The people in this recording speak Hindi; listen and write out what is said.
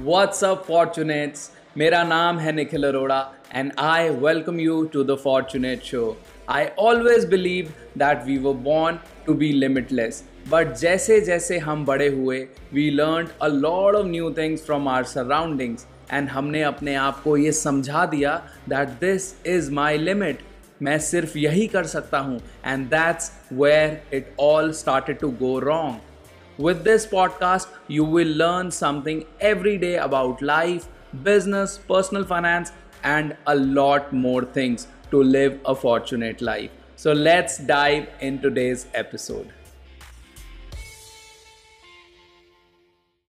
What's up, Fortunates? मेरा नाम है Nikhil Arora and I welcome you to the fortunate show I always believe that we were born to be limitless but जैसे जैसे हम बड़े हुए we learn a lot of new things from our surroundings and हमने अपने आप को ये समझा दिया that this is my limit मैं सिर्फ़ यही कर सकता हूँ and that's where it all started to go wrong With this podcast, you will learn something every day about life, business, personal finance, and a lot more things to live a fortunate life. So let's dive in today's episode.